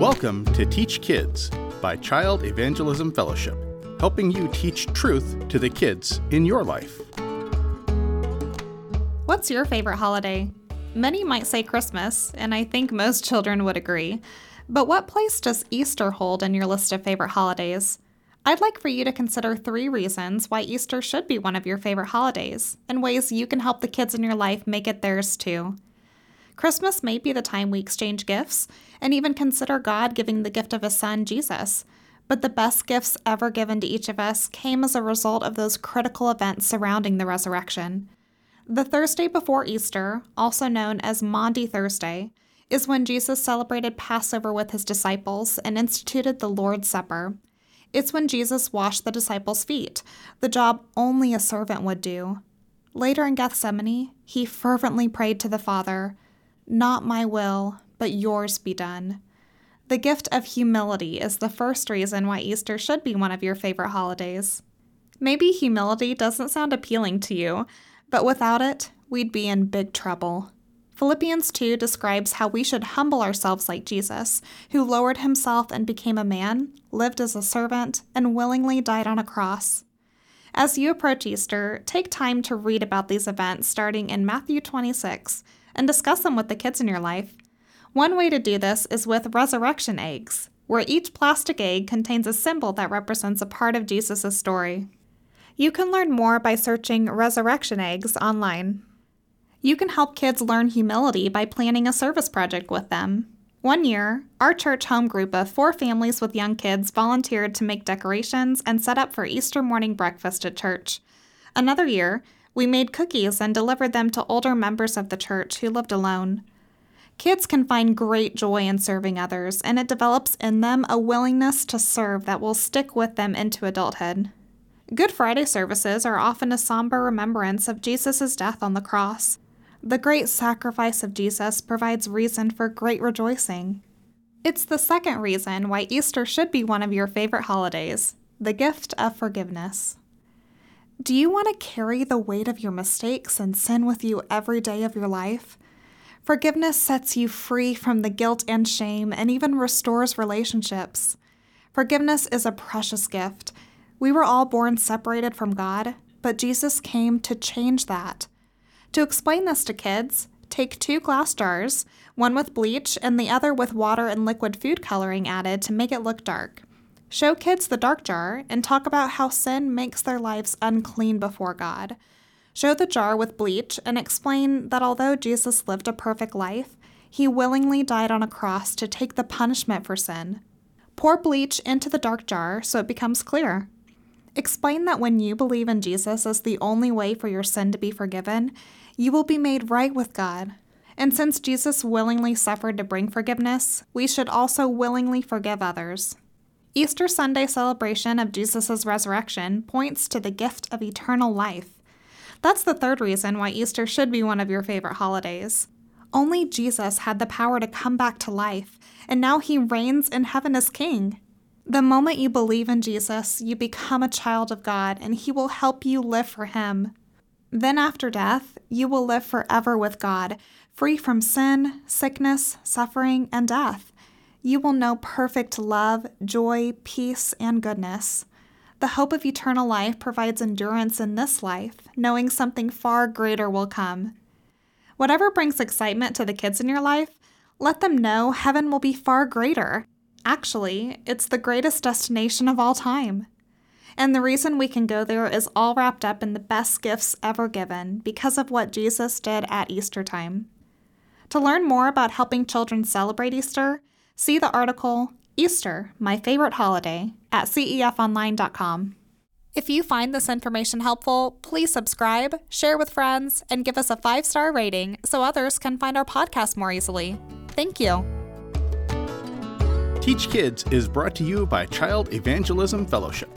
Welcome to Teach Kids by Child Evangelism Fellowship, helping you teach truth to the kids in your life. What's your favorite holiday? Many might say Christmas, and I think most children would agree. But what place does Easter hold in your list of favorite holidays? I'd like for you to consider three reasons why Easter should be one of your favorite holidays, and ways you can help the kids in your life make it theirs too. Christmas may be the time we exchange gifts and even consider God giving the gift of His Son, Jesus. But the best gifts ever given to each of us came as a result of those critical events surrounding the resurrection. The Thursday before Easter, also known as Maundy Thursday, is when Jesus celebrated Passover with his disciples and instituted the Lord's Supper. It's when Jesus washed the disciples' feet, the job only a servant would do. Later in Gethsemane, he fervently prayed to the Father, Not my will, but yours be done. The gift of humility is the first reason why Easter should be one of your favorite holidays. Maybe humility doesn't sound appealing to you, but without it, we'd be in big trouble. Philippians 2 describes how we should humble ourselves like Jesus, who lowered himself and became a man, lived as a servant, and willingly died on a cross. As you approach Easter, take time to read about these events starting in Matthew 26 and discuss them with the kids in your life. One way to do this is with resurrection eggs, where each plastic egg contains a symbol that represents a part of Jesus' story. You can learn more by searching resurrection eggs online. You can help kids learn humility by planning a service project with them. One year, our church home group of four families with young kids volunteered to make decorations and set up for Easter morning breakfast at church. Another year, we made cookies and delivered them to older members of the church who lived alone. Kids can find great joy in serving others, and it develops in them a willingness to serve that will stick with them into adulthood. Good Friday services are often a somber remembrance of Jesus' death on the cross. The great sacrifice of Jesus provides reason for great rejoicing. It's the second reason why Easter should be one of your favorite holidays the gift of forgiveness. Do you want to carry the weight of your mistakes and sin with you every day of your life? Forgiveness sets you free from the guilt and shame and even restores relationships. Forgiveness is a precious gift. We were all born separated from God, but Jesus came to change that. To explain this to kids, take two glass jars, one with bleach and the other with water and liquid food coloring added to make it look dark. Show kids the dark jar and talk about how sin makes their lives unclean before God. Show the jar with bleach and explain that although Jesus lived a perfect life, he willingly died on a cross to take the punishment for sin. Pour bleach into the dark jar so it becomes clear. Explain that when you believe in Jesus as the only way for your sin to be forgiven, you will be made right with God. And since Jesus willingly suffered to bring forgiveness, we should also willingly forgive others. Easter Sunday celebration of Jesus' resurrection points to the gift of eternal life. That's the third reason why Easter should be one of your favorite holidays. Only Jesus had the power to come back to life, and now he reigns in heaven as king. The moment you believe in Jesus, you become a child of God, and he will help you live for him. Then, after death, you will live forever with God, free from sin, sickness, suffering, and death. You will know perfect love, joy, peace, and goodness. The hope of eternal life provides endurance in this life, knowing something far greater will come. Whatever brings excitement to the kids in your life, let them know heaven will be far greater. Actually, it's the greatest destination of all time. And the reason we can go there is all wrapped up in the best gifts ever given because of what Jesus did at Easter time. To learn more about helping children celebrate Easter, see the article Easter, My Favorite Holiday at cefonline.com. If you find this information helpful, please subscribe, share with friends, and give us a five star rating so others can find our podcast more easily. Thank you. Teach Kids is brought to you by Child Evangelism Fellowship.